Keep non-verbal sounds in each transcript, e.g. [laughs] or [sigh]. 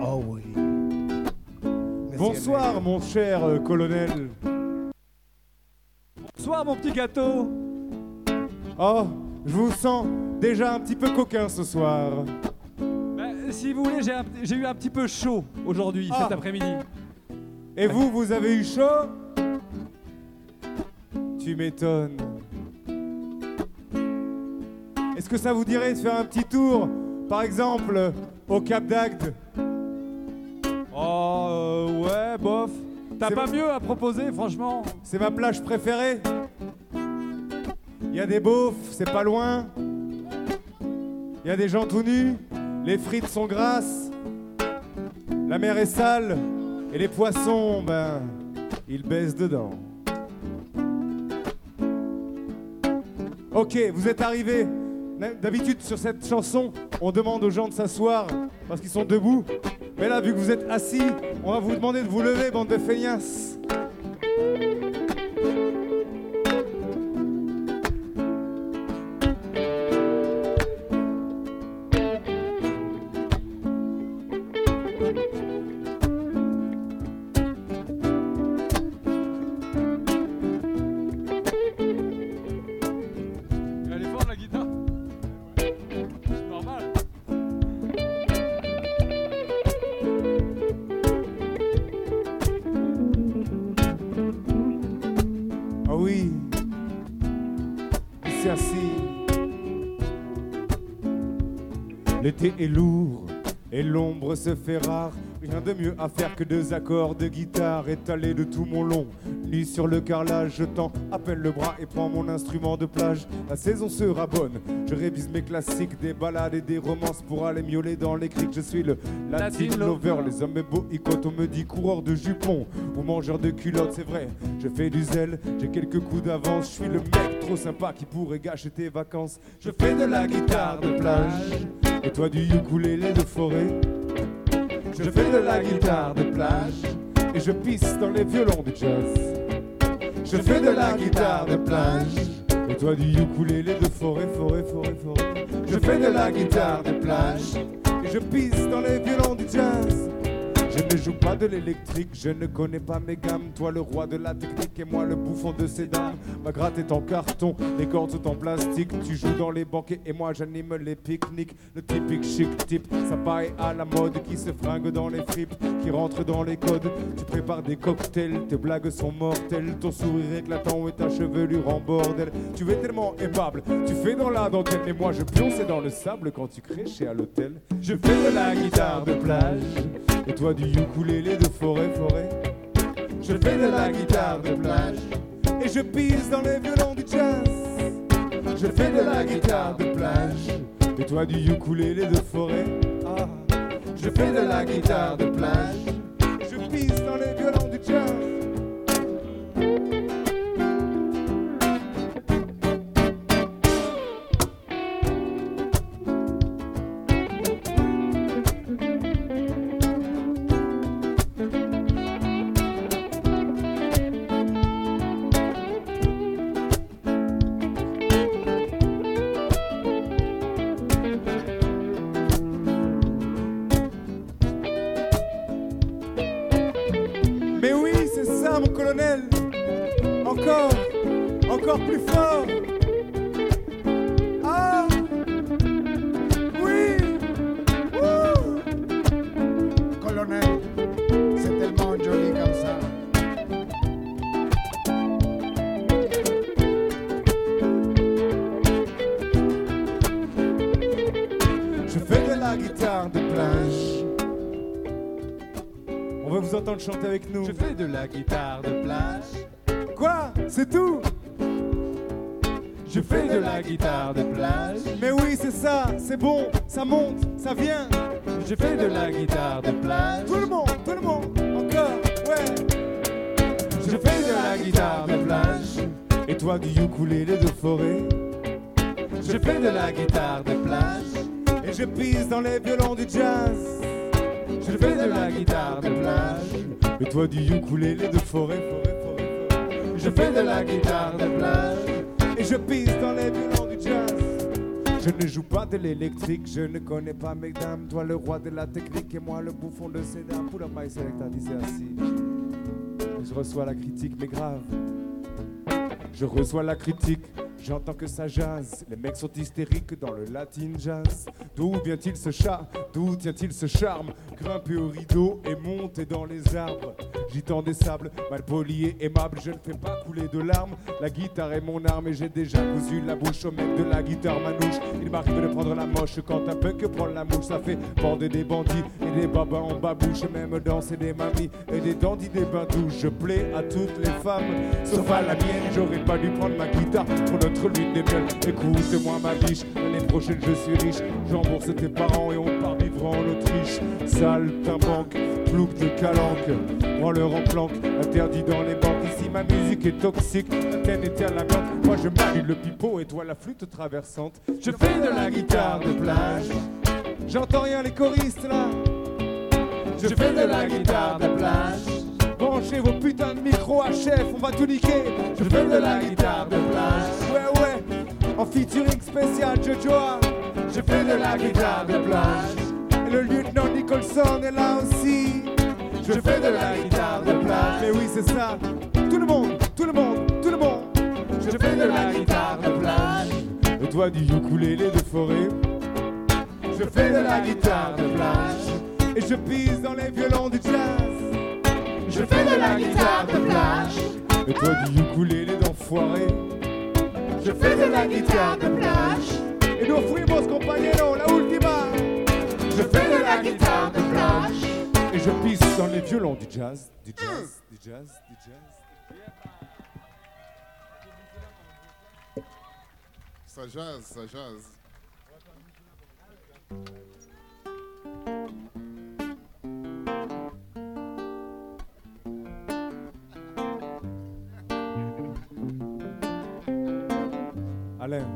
Oh oui. Bonsoir, mon cher euh, colonel. Bonsoir, mon petit gâteau. Oh, je vous sens déjà un petit peu coquin ce soir. Bah, si vous voulez, j'ai un- j'ai eu un petit peu chaud aujourd'hui, Ah. cet après-midi. Et vous, vous avez eu chaud? Tu m'étonnes. Est-ce que ça vous dirait de faire un petit tour, par exemple, au Cap d'Agde? Oh, euh, ouais, bof. T'as pas mieux à proposer, franchement? C'est ma plage préférée. Il y a des beaufs, c'est pas loin. Il y a des gens tout nus. Les frites sont grasses. La mer est sale. Et les poissons, ben, ils baissent dedans. Ok, vous êtes arrivés. D'habitude, sur cette chanson, on demande aux gens de s'asseoir parce qu'ils sont debout. Mais là, vu que vous êtes assis, on va vous demander de vous lever, bande de feignasses. L'été est lourd et l'ombre se fait rare. Rien de mieux à faire que deux accords de guitare étalés de tout mon long. Nuit sur le carrelage, je tends à peine le bras et prends mon instrument de plage. La saison sera bonne, je révise mes classiques, des ballades et des romances pour aller miauler dans les criques. Je suis le Latin Latin lover, les hommes beaux quand on me dit coureur de jupons ou mangeur de culottes, c'est vrai. Je fais du zèle, j'ai quelques coups d'avance. Je suis le mec trop sympa qui pourrait gâcher tes vacances. Je fais de la guitare de plage et toi du ukulélé de forêt. Je fais de la guitare de plage et je pisse dans les violons du jazz. Je fais de la guitare de plage et toi du ukulélé de forêt, forêt, forêt, forêt. Je fais de la guitare de plage et je pisse dans les violons du jazz. Je ne joue pas de l'électrique, je ne connais pas mes gammes. Toi le roi de la technique et moi le bouffon de ces dames. Ma gratte est en carton, les cordes sont en plastique. Tu joues dans les banquets et moi j'anime les pique-niques. Le typique chic type, ça paraît à la mode. Qui se fringue dans les fripes, qui rentre dans les codes. Tu prépares des cocktails, tes blagues sont mortelles. Ton sourire éclatant et ta chevelure en bordel. Tu es tellement aimable, tu fais dans la dentelle. Mais moi je pionçais dans le sable quand tu crèches à l'hôtel. Je fais de la guitare de plage. Et toi du ukulélé de forêt, forêt. Je fais de la guitare de plage. Et je pisse dans les violons du jazz. Je fais de la guitare de plage. Et toi du ukulélé de forêt. Ah. Je fais de la guitare de plage chanter avec nous. Je fais de la guitare de plage. Quoi? C'est tout? Je fais de la guitare de plage. Mais oui, c'est ça, c'est bon, ça monte, ça vient. Je fais de la guitare de plage. Tout le monde, tout le monde, encore, ouais. Je fais de la guitare de plage. Et toi du ukulélé de forêt? Je fais de la guitare de plage. Et je pisse dans les violons du jazz. Je fais de la guitare de plage. Et toi du ukulélé de forêt, forêt, forêt, forêt. Je fais de la guitare de plage. Et je pisse dans les violons du jazz. Je ne joue pas de l'électrique, je ne connais pas mes dames. Toi le roi de la technique et moi le bouffon de ces dames. Pour la maille selecta disait ainsi. Je reçois la critique, mais grave. Je reçois la critique, J'entends que ça jase, les mecs sont hystériques dans le latin jazz. D'où vient-il ce chat D'où tient-il ce charme? Grimper au rideau et monter dans les arbres. J'y tends des sables, mal poli et aimable, je ne fais pas couler de larmes. La guitare est mon arme et j'ai déjà cousu la bouche au mec de la guitare manouche. Il m'arrive de prendre la moche quand un peu que prendre la mouche, ça fait bande des bandits et des babas en babouche, même danser des mamies et des dandys des bains Je plais à toutes les femmes, sauf à la mienne, j'aurais pas dû prendre ma guitare pour notre l'une des miennes. Écoute-moi ma biche, l'année prochaine je suis riche. J'embourse tes parents et on part vivre en Autriche. banque, plouc de calanque, leur en planque, interdit dans les banques. Ici ma musique est toxique, la tienne est à la menthe. Moi je manie le pipeau et toi la flûte traversante. Je fais de la guitare de plage. J'entends rien les choristes là. Je fais de la guitare de plage. Branchez vos putains de micros à chef, on va tout niquer. Je fais de la guitare de plage. Ouais, ouais, en featuring spécial, Jojoa. Je fais de la guitare de plage. Le lieutenant Nicholson est là aussi. Je fais de la guitare de plage. Mais oui, c'est ça. Tout le monde, tout le monde, tout le monde. Je fais de la guitare de plage. Et toi du ukulélé de forêt. Je fais de la guitare de plage. Et je pisse dans les violons du jazz. Je fais de la guitare de plage. Et toi du ukulélé d'enfoiré. Je fais de la guitare de plage. Et nos fuimos compañeros, la ultima. Je fais de la guitare de plage. Et je pisse dans les violons du jazz, du jazz, du jazz, du jazz. Ça jazz, ça jazz. Alain,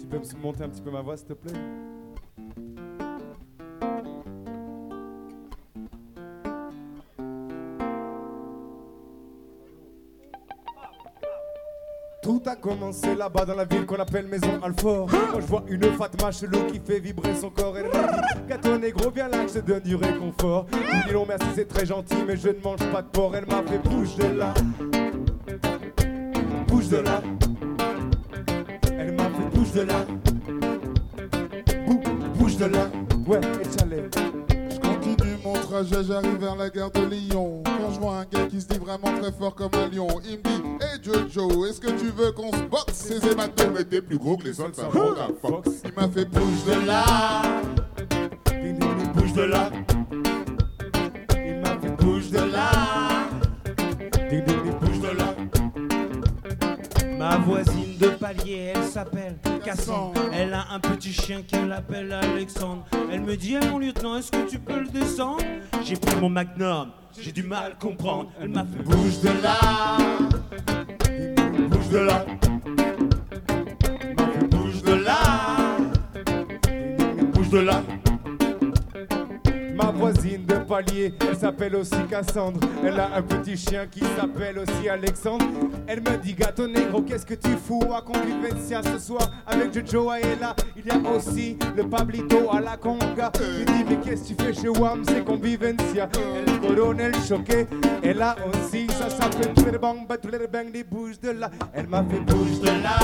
tu peux me monter un petit peu ma voix, s'il te plaît? Tout a commencé là-bas dans la ville qu'on appelle Maison Alfort. Quand je vois une Fatma chelou qui fait vibrer son corps, elle m'a dit Gâteau négro, viens là, je te donne du réconfort. Je dis non, merci, c'est très gentil, mais je ne mange pas de porc. Elle m'a fait bouge de là bouge de là. Elle m'a fait bouge de là. Bouge, de là. Ouais, et Je j'arrive vers la gare de Lyon. Quand je vois un gars qui se dit vraiment très fort comme un lion, il me dit Hey Jojo, est-ce que tu veux qu'on se boxe? Ces hématomes étaient plus gros que les autres Fox. Il m'a fait bouge de là. Bouge de là. Il m'a fait bouge de là. Ma voisine de palier, elle s'appelle Elle a un petit chien qu'elle appelle Alexandre. Elle me dit, mon lieutenant, est-ce que tu peux le descendre? J'ai pris mon magnum, j'ai du mal à comprendre. Elle m'a fait bouge de là, bouge de là, bouge de là, bouge de là. Ma voisine de palier, elle s'appelle aussi Cassandre. Elle a un petit chien qui s'appelle aussi Alexandre. Elle me dit gâteau négro, qu'est-ce que tu fous à Convivencia ce soir avec Jojo là Il y a aussi le Pablito à la conga. Je dis mais qu'est-ce que tu fais chez WAM C'est Convivencia. Elle colonel choqué. Elle a aussi, ça s'appelle Twirbang, Bang, des bouges de là. Elle m'a fait bouge de là.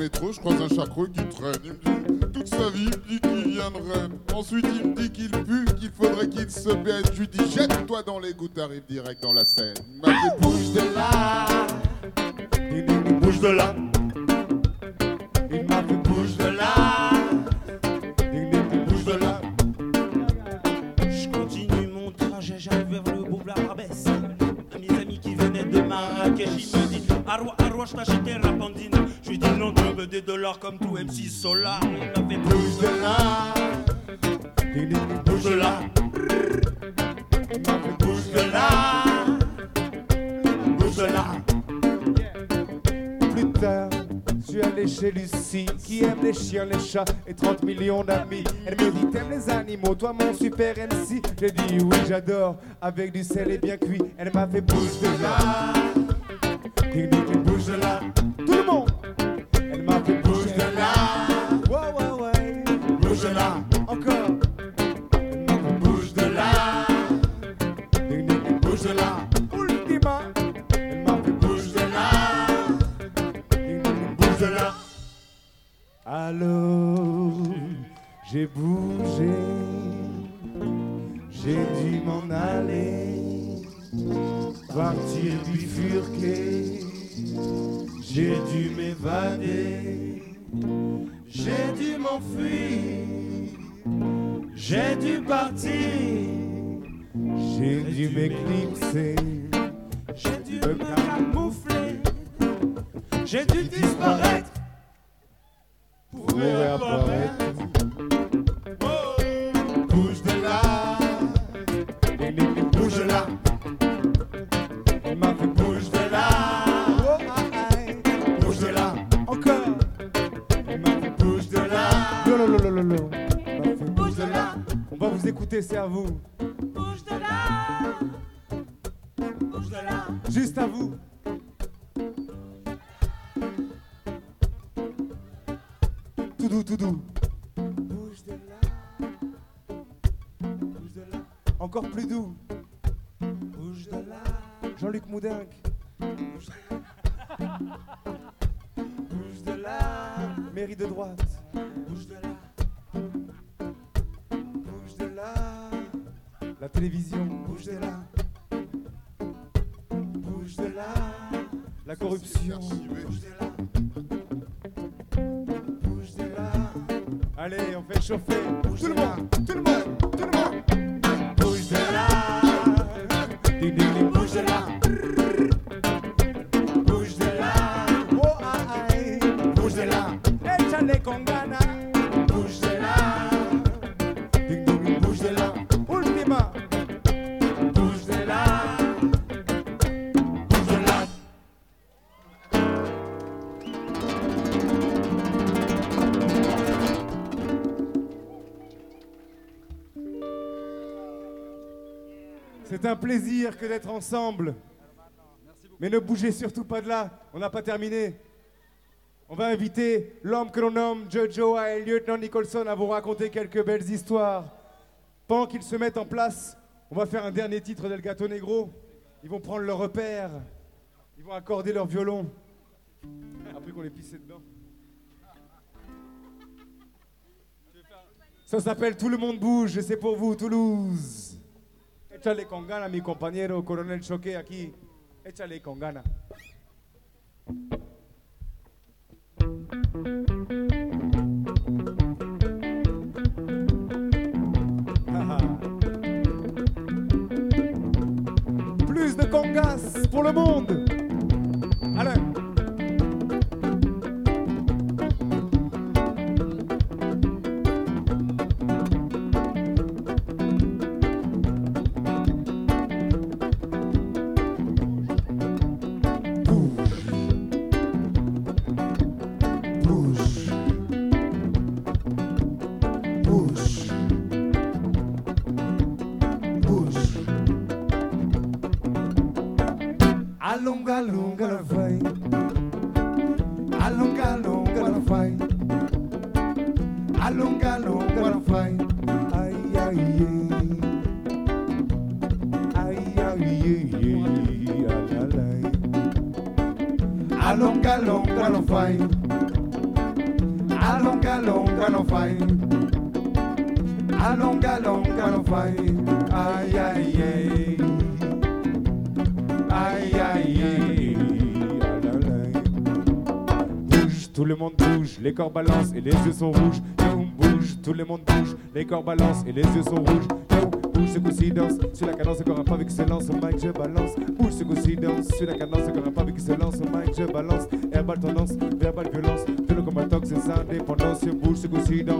Métro, je croise un chacreux qui traîne. Il me dit toute sa vie, il me dit qu'il viendrait. Ensuite, il me dit qu'il pue, qu'il faudrait qu'il se baisse. Je lui dis jette-toi dans les gouttes, t'arrives direct dans la scène. Il m'a dit bouge de là, bouge de là. Il m'a fait bouge de là, bouge de là. Je continue mon trajet, j'arrive vers le beau Barbès. Mes amis qui venaient de Marrakech, ils me disent Arwa, Arwa, je t'achetais la pandine. Je des dollars comme tout MC Solar. Il m'a fait bouge de là. Bouge de là. Bouge de là. Bouge de là. Plus tard, suis allé chez Lucie, qui aime les chiens, les chats et 30 millions d'amis. Elle me dit T'aimes les animaux, toi mon super MC J'ai dit Oui, j'adore, avec du sel et bien cuit. Elle m'a fait bouge de là. Ding, bouge de là. Bouge de là. Encore. Bouge de là. Bouge de là. Ultima. Bouge de là. Bouge de là. Alors, j'ai bougé, j'ai dû m'en aller, partir bifurquer, j'ai dû m'évader, j'ai dû m'enfuir, j'ai dû partir, j'ai dû m'éclipser, j'ai dû me camoufler, j'ai dû disparaître. pour réapparaître. Écouter, c'est à vous. Bouge de là Bouge de là Juste à vous. Tout doux, tout doux. Bouge de là. Bouge de là. Encore plus doux. Bouge de là. Jean-Luc Moudinque. Bouge Bouge de là. Mairie de droite. Bouge de là. La télévision. Bouge de là. Bouge de là. La corruption. Bouge de là. Bouge de là. Allez, on fait chauffer. tout le monde, tout le monde, plaisir que d'être ensemble. Mais ne bougez surtout pas de là, on n'a pas terminé. On va inviter l'homme que l'on nomme Jojo et lieutenant Nicholson à vous raconter quelques belles histoires. Pendant qu'ils se mettent en place, on va faire un dernier titre d'El Gato Negro. Ils vont prendre leur repère, ils vont accorder leur violon. Après qu'on ait pissé dedans. Ça s'appelle Tout le monde bouge et c'est pour vous, Toulouse. Échale con gana, mi compañero Coronel Choqué aquí. Échale con gana. Plus de congas pour le monde. Allez. Corps balancent et les yeux sont rouges. Yo, bouge, tout le monde bouge, les corps balancent et les yeux sont rouges. Yo, bouge, ce coup-ci danse, sur la cadence, encore un pas avec excellence, au mic je balance. Bouge, ce coup-ci danse, sur la cadence, encore un pas avec excellence, au mic je balance. Herbal tendance, verbal violence, tout le combat tox, c'est indépendance. Bouge, ce coup-ci danse,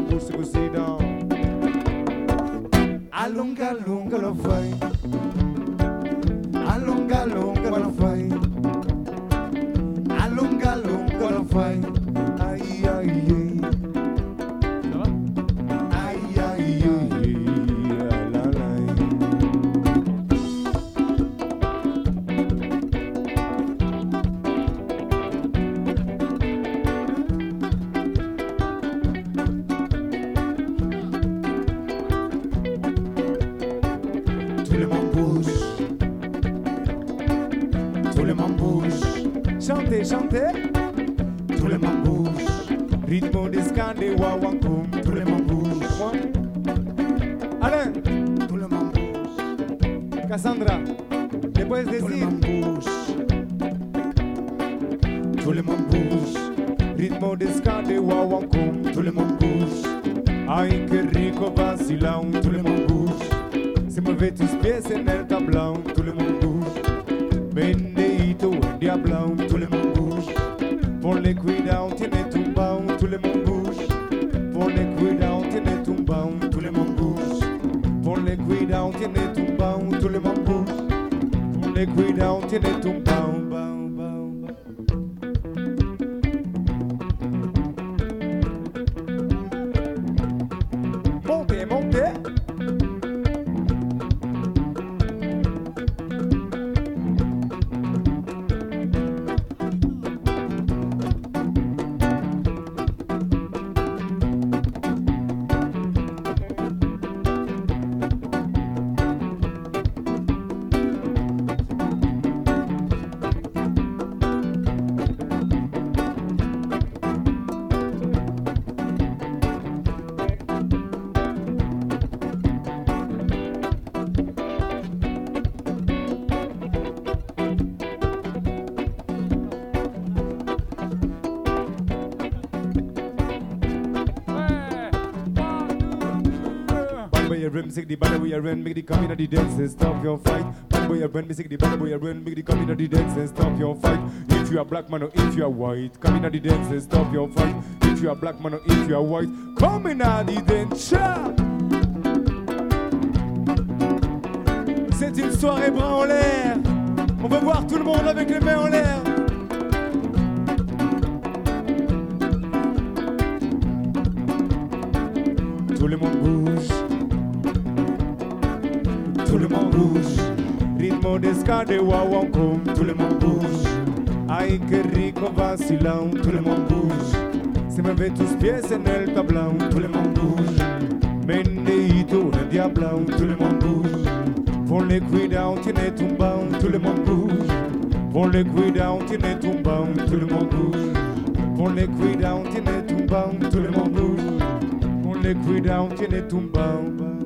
Run, music the bad boy, run, make the come in the dance and stop your fight. Bad boy, run, music the bad boy, run, make the come in the dance and stop your fight. If you are black man or if you are white, come in the dance and stop your fight. If you are black man or if you are white, come in the dance. C'est une soirée bras en l'air. On veut voir tout le monde avec les mains en l'air. De wawankum. Tout le monde bouge. Qué rico vacilón. Tout le monde bouge. Se mueve tus pies en el tablón. Tout le monde bouge. Mendeito el diablón. Tout le monde bouge. Ponle cuidado, tiene tumbao. Tout le monde bouge. Ponle cuidado, tiene tumbao. Tout le monde bouge. Ponle cuidado, tiene tumbao. Tout le monde bouge. Ponle cuidado, tiene tumbao. Mesdames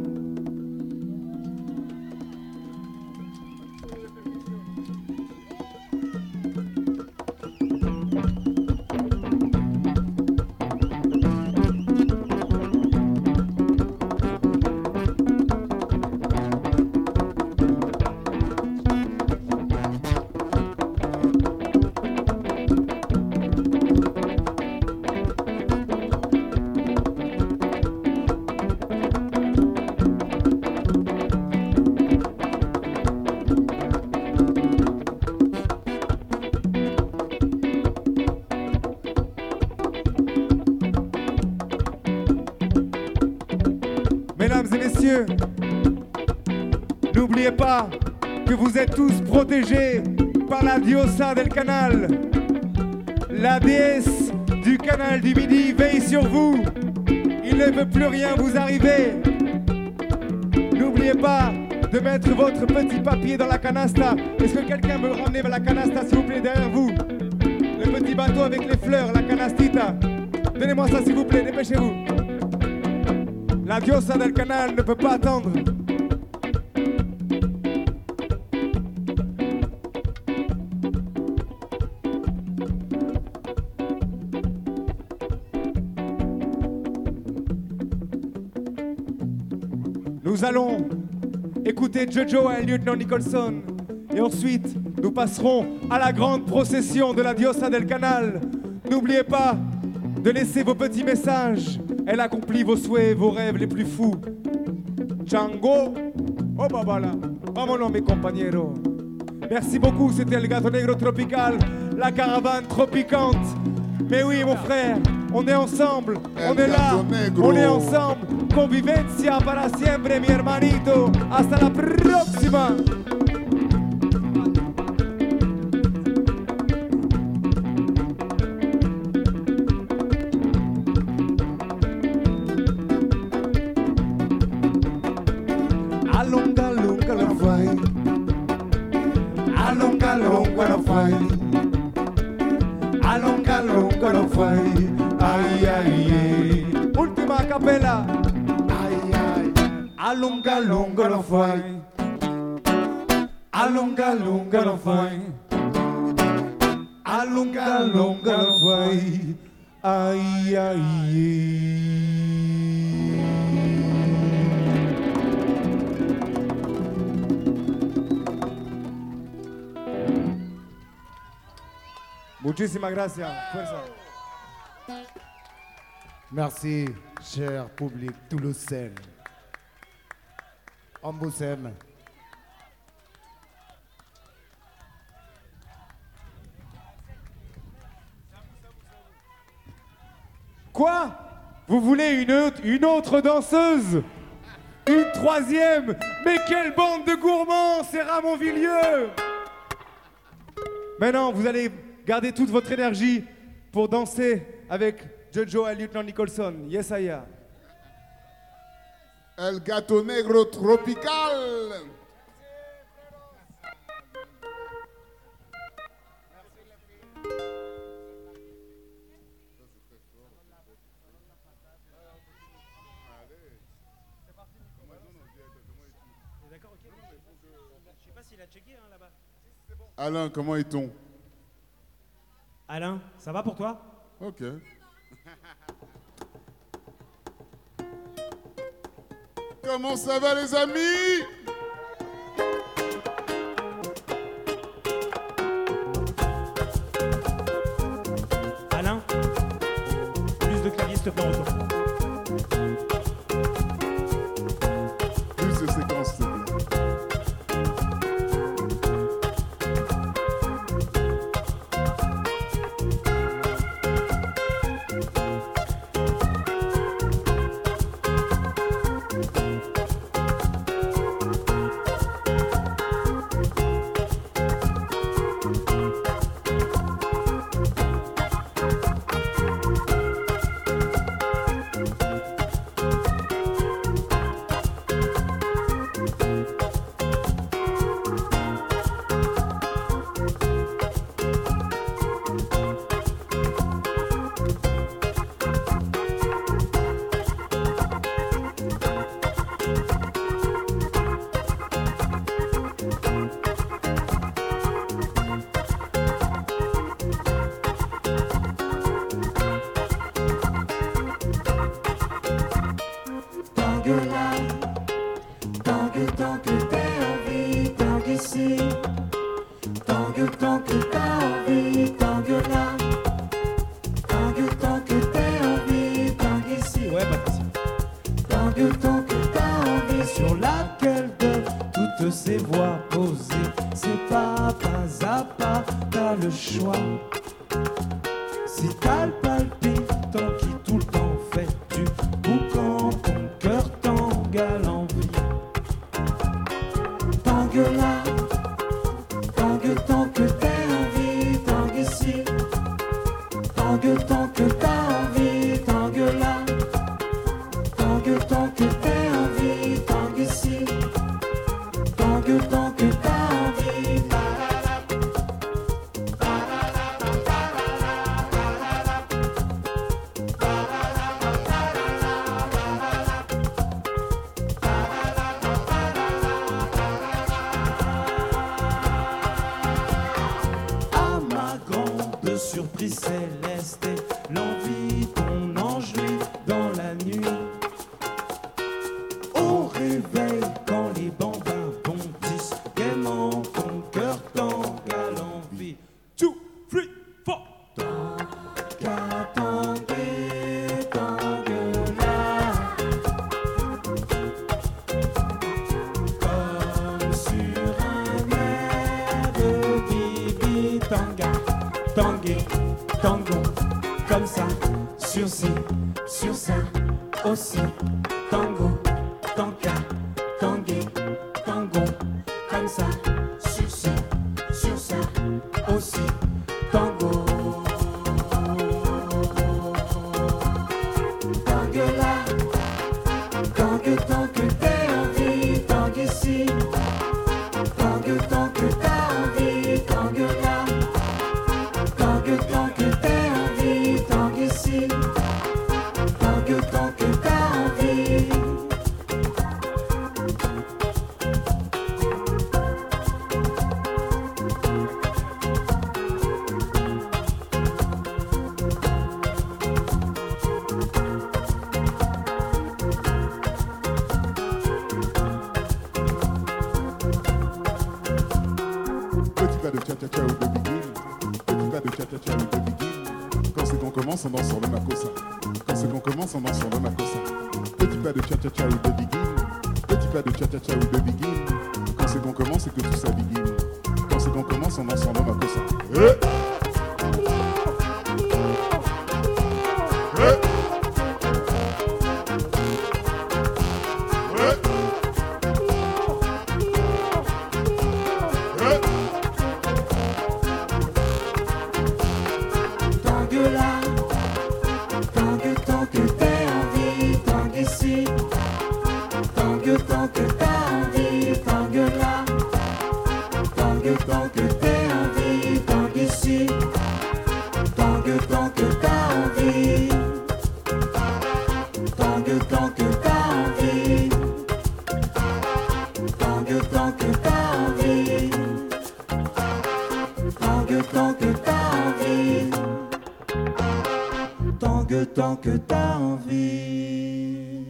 canal. La déesse du canal du Midi veille sur vous. Il ne peut plus rien vous arriver. N'oubliez pas de mettre votre petit papier dans la canasta. Est-ce que quelqu'un me ramener la canasta, s'il vous plaît, derrière vous? Le petit bateau avec les fleurs, la canastita. Donnez-moi ça, s'il vous plaît, dépêchez-vous. La diosa del canal ne peut pas attendre. Nous allons écouter Jojo et lieutenant Nicholson. Et ensuite, nous passerons à la grande procession de la Diosa del Canal. N'oubliez pas de laisser vos petits messages. Elle accomplit vos souhaits, vos rêves les plus fous. Django, oh babala, vámonos mes compañeros. Merci beaucoup, c'était le gâteau negro tropical, la caravane tropicante. Mais oui, mon frère, on est ensemble, on est là, gato on est ensemble. Convivencia para siempre, mi hermanito. Hasta la próxima. Merci, cher public toulousain. On. Quoi? Vous voulez une autre, danseuse? Une troisième? Mais quelle bande de gourmands, c'est Ramon Villieu Maintenant, vous allez Gardez toute votre énergie pour danser avec Jojo et Lieutenant Nicholson. Yes, I am. El gato negro tropical. Alain, comment est-on? Alain, ça va pour toi? Ok. Comment ça va les amis? Alain, plus de clavier s'il te plaît. langue tant que ta goodbye. Tant que tant que t'as envie.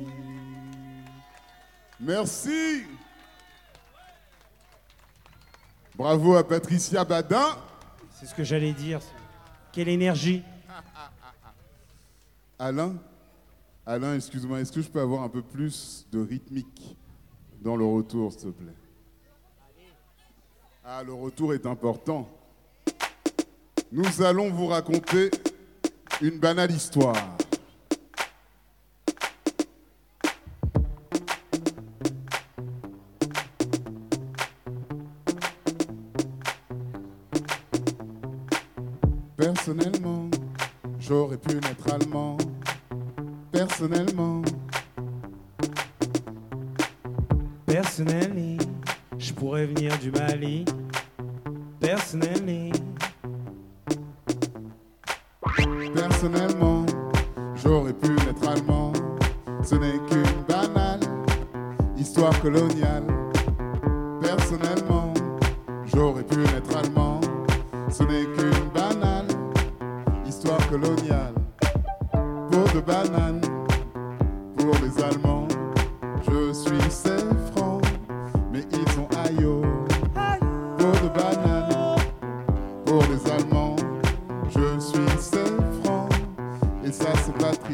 Merci. Bravo à Patricia Badin. C'est ce que j'allais dire. Quelle énergie. [laughs] Alain, Alain, excuse-moi, est-ce que je peux avoir un peu plus de rythmique dans le retour, s'il te plaît? Ah, le retour est important. Nous allons vous raconter une banale histoire.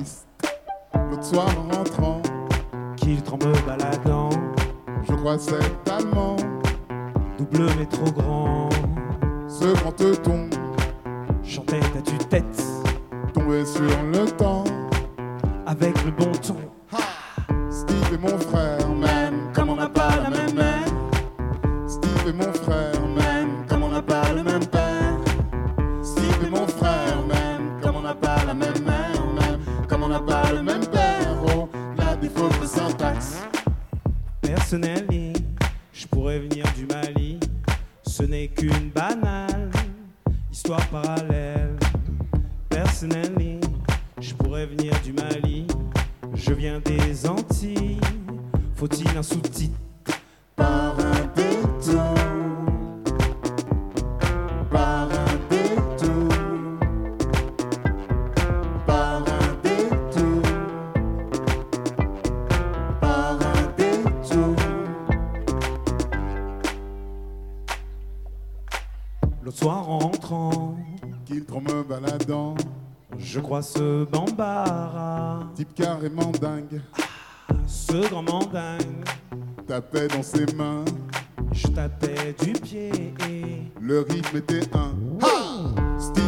Triste. L'autre soir en rentrant, qu'il tremble baladant. je crois c'est allemand. Double mais trop grand. Ce grand teuton Chantait à tue-tête. tombé sur le temps. Avec le bon ton. Steve est mon frère,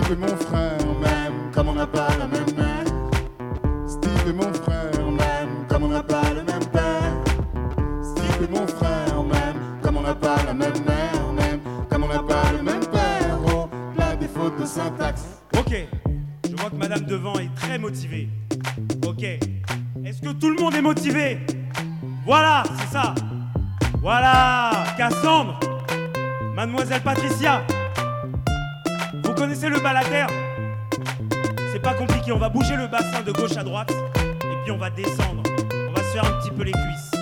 Steve est mon frère, même comme on n'a pas la même mère. Steve est mon frère, même comme on n'a pas le même père. Steve est mon frère, même comme on n'a pas la même mère, même comme on n'a pas le même père. Oh, la défaut de syntaxe. Ok, je vois que Madame Devant est très motivée. Ok, est-ce que tout le monde est motivé? Voilà, c'est ça. Voilà, Cassandre, Mademoiselle Patricia. Vous connaissez le balater C'est pas compliqué, on va bouger le bassin de gauche à droite et puis on va descendre. On va se faire un petit peu les cuisses.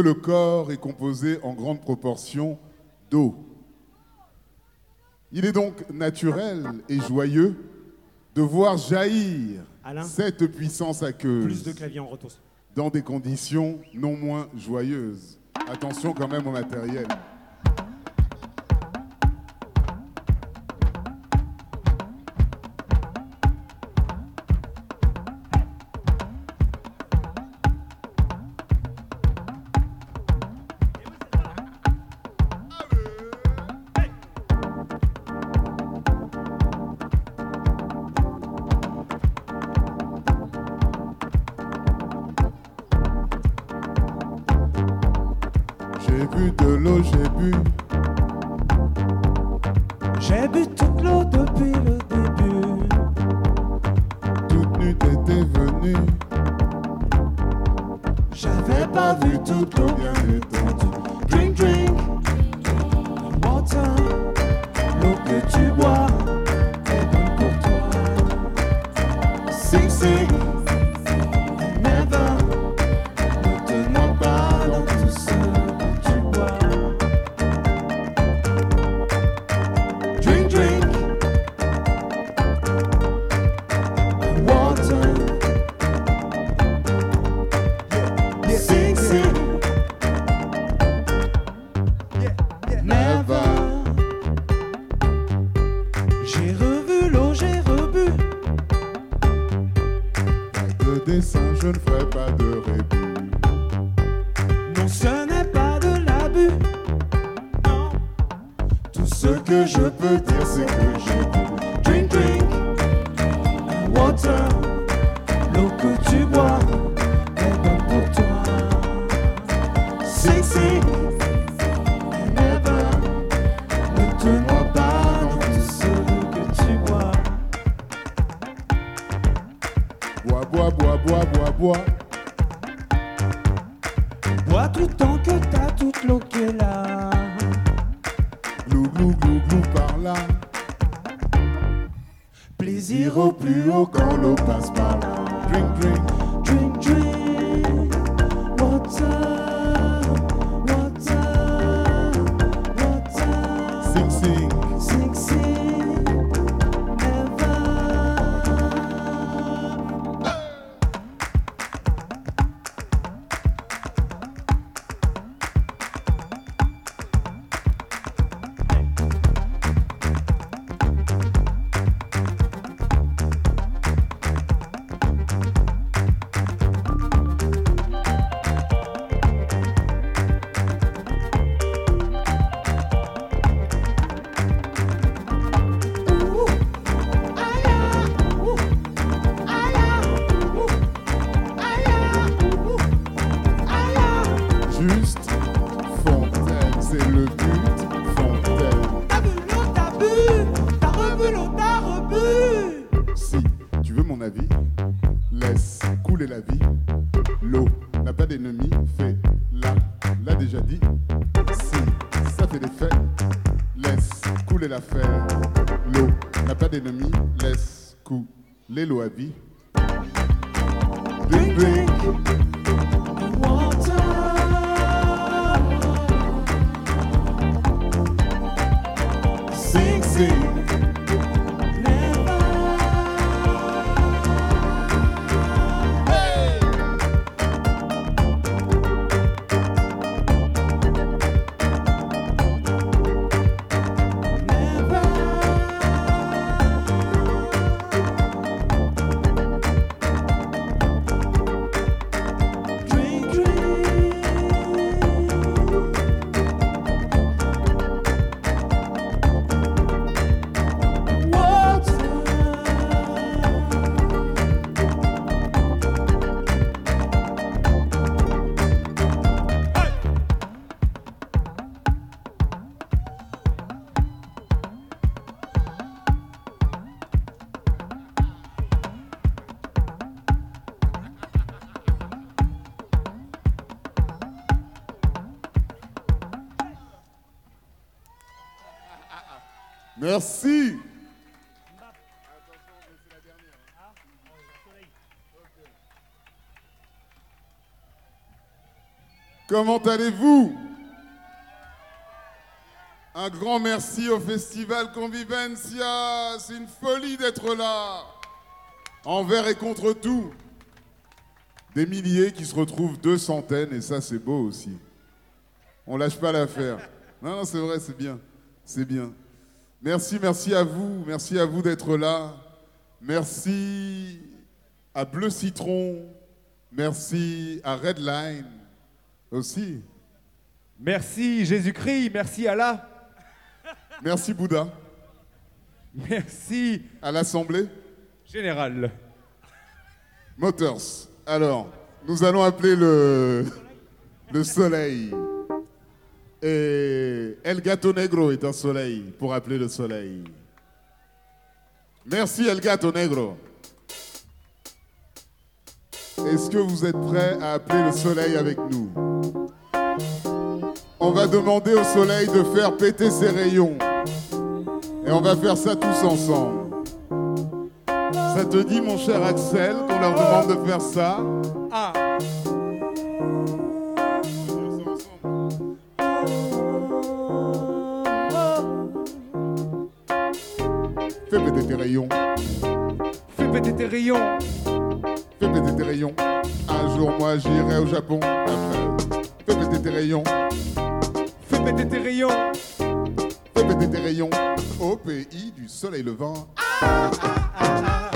le corps est composé en grande proportion d'eau. Il est donc naturel et joyeux de voir jaillir cette puissance aqueuse dans des conditions non moins joyeuses. Attention quand même au matériel. l'affaire, l'eau n'a pas d'ennemi, laisse couler l'eau à vie. Comment allez-vous? Un grand merci au festival Convivencia. C'est une folie d'être là. Envers et contre tout. Des milliers qui se retrouvent deux centaines et ça c'est beau aussi. On lâche pas l'affaire. Non, non, c'est vrai, c'est bien. C'est bien. Merci, merci à vous. Merci à vous d'être là. Merci à Bleu Citron. Merci à Redline aussi. Merci Jésus-Christ, merci Allah, Merci Bouddha. merci À l'Assemblée. Général. Motors. Alors, nous allons appeler le, le soleil. Et El Gato Negro est un soleil pour appeler le soleil. Merci El Gato Negro. Est-ce que vous êtes prêts à appeler le soleil avec nous? On va demander au soleil de faire péter ses rayons. Et on va faire ça tous ensemble. Ça te dit, mon cher Axel, qu'on leur demande de faire ça? Ah, Fais péter tes rayons, fais péter tes rayons. fais péter tes rayons. Un jour, moi, j'irai au Japon. Après, fais péter tes rayons, péter tes rayons. fais péter tes rayons. Au pays du soleil levant. Soleil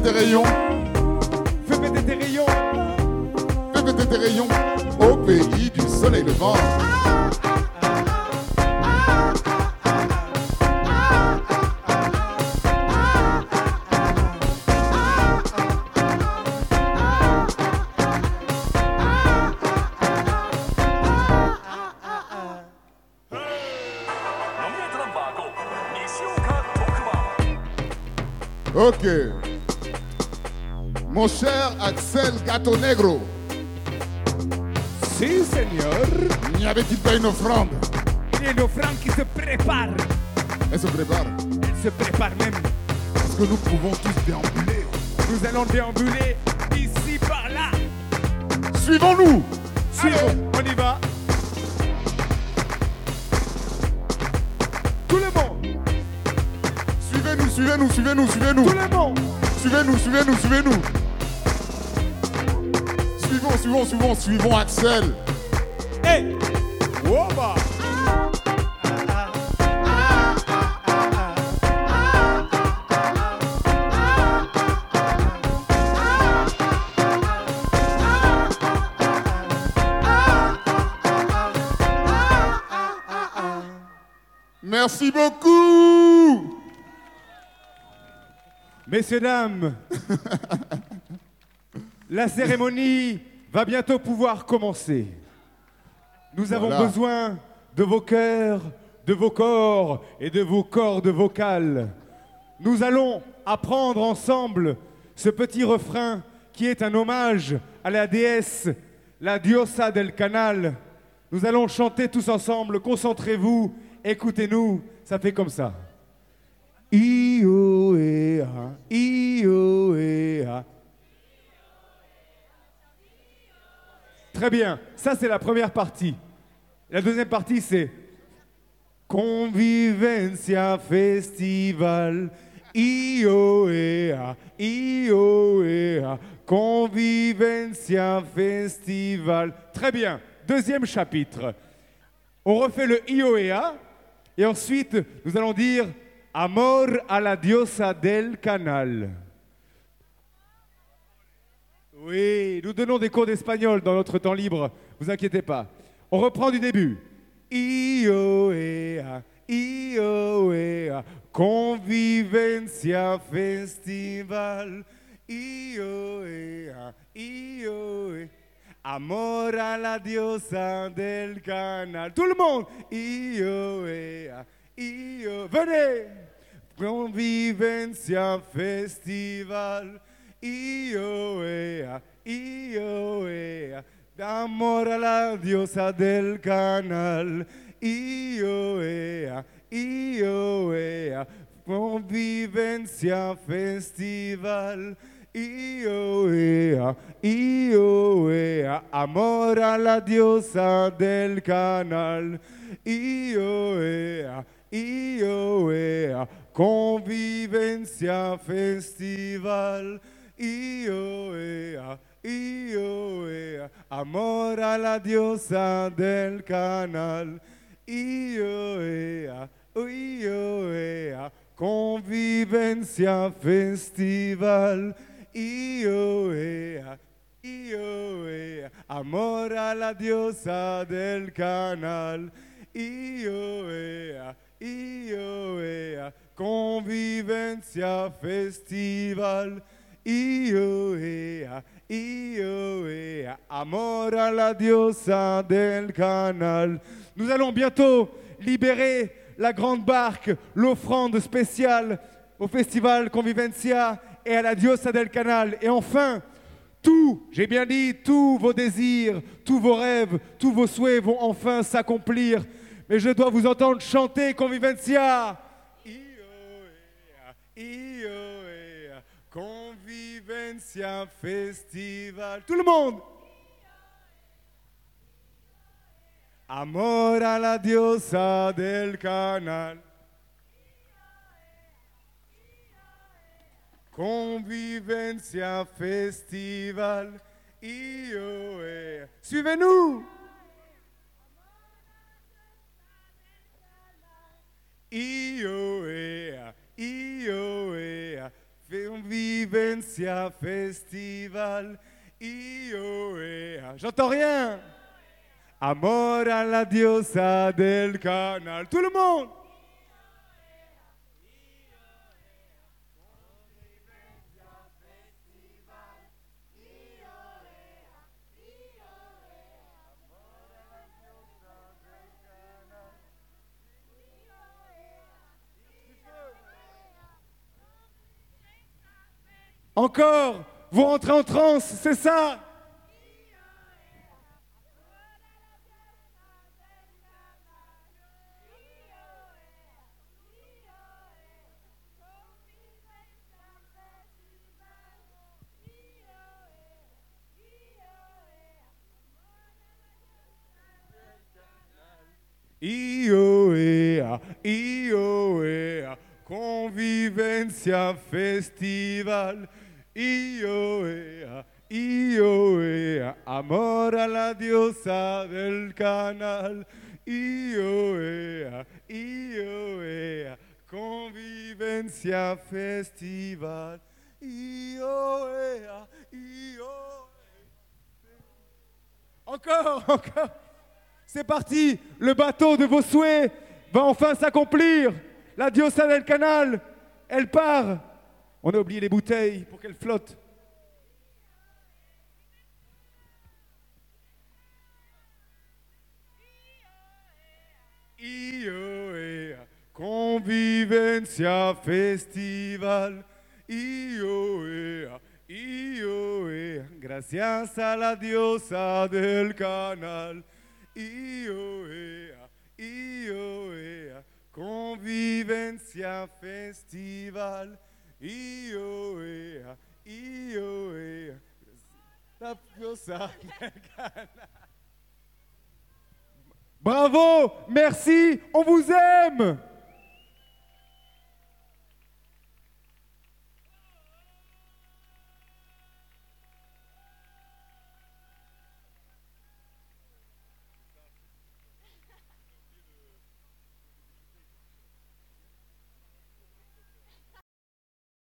péter tes rayons, Fais péter tes rayons. fais péter tes rayons. Au pays du soleil levant. Ok. Mon cher Axel Gato Negro, Si, Seigneur. n'y avait-il pas une offrande? Il y a nos francs qui se préparent. Elle se prépare. Elle se prépare même. Est-ce que nous pouvons tous déambuler Nous allons déambuler ici par là. Suivons-nous Allez, on y va. Tout le monde, Suivez-nous, suivez-nous, suivez-nous, suivez-nous tout le monde. Suivez-nous, suivez-nous, suivez-nous suivons, suivons, suivons Axel. Hey. Bah. Merci beaucoup. Messieurs, dames, [laughs] la cérémonie va bientôt pouvoir commencer. Nous avons Voilà. besoin de vos cœurs, de vos corps et de vos cordes vocales. Nous allons apprendre ensemble ce petit refrain qui est un hommage à la déesse, la diosa del canal. Nous allons chanter tous ensemble, concentrez-vous, écoutez-nous, ça fait comme ça. I-O-E-A, I-O-E-A. Très bien, ça c'est la première partie. La deuxième partie c'est Convivencia Festival. I-O-E-A, I-O-E-A. Convivencia Festival. Très bien, deuxième chapitre. On refait le IOEA et ensuite nous allons dire Amor a la diosa del canal. Oui, nous donnons des cours d'espagnol dans notre temps libre, vous inquiétez pas. On reprend du début. IOEA, IOEA, Convivencia Festival. IOEA, IOEA. Amor a la diosa del canal. Tout le monde. IOEA, IO. Venez. Convivencia Festival. IOEA, IOEA. Amor a la diosa del canal. IOEA, IOEA. Convivencia Festival. IOEA, IOEA, amor a la diosa del canal. IOEA, IOEA, convivencia festival. IOEA, IOEA, amor a la diosa del canal. IOEA, IOEA, convivencia festival. IOEA, IOEA, amor a la diosa del canal. IOEA, IOEA, convivencia festival. IOEA, IOEA, amor a la diosa del canal. Nous allons bientôt libérer la grande barque, l'offrande spéciale au festival Convivencia et à la diosa del canal. Et enfin, tout, j'ai bien dit, tous vos désirs, tous vos rêves, tous vos souhaits vont enfin s'accomplir. Mais je dois vous entendre chanter Convivencia. Ioea, Ioea, Convivencia Festival. Tout le monde. Amor a la diosa del canal. Convivencia Festival. IOE. Suivez-nous. IOEA, IOEA, Convivencia Festival, IOEA. J'entends rien. Amor a la diosa del canal. Tout le monde. Encore, vous rentrez en transe, c'est ça? IOEA, IOEA, Convivencia Festival. IOEA, IOEA, amor a la diosa del canal. IOEA, IOEA, Convivencia Festival. IOEA, IOEA. Encore, encore. C'est parti, le bateau de vos souhaits va enfin s'accomplir. La Diosa del Canal, elle part. On a oublié les bouteilles pour qu'elle flotte. Ioea, convivencia festival. Ioea, Ioea, gracias a la diosa del canal. Ioea, Ioea, convivencia festival. Ioea, Ioea, canal. Bravo, merci, on vous aime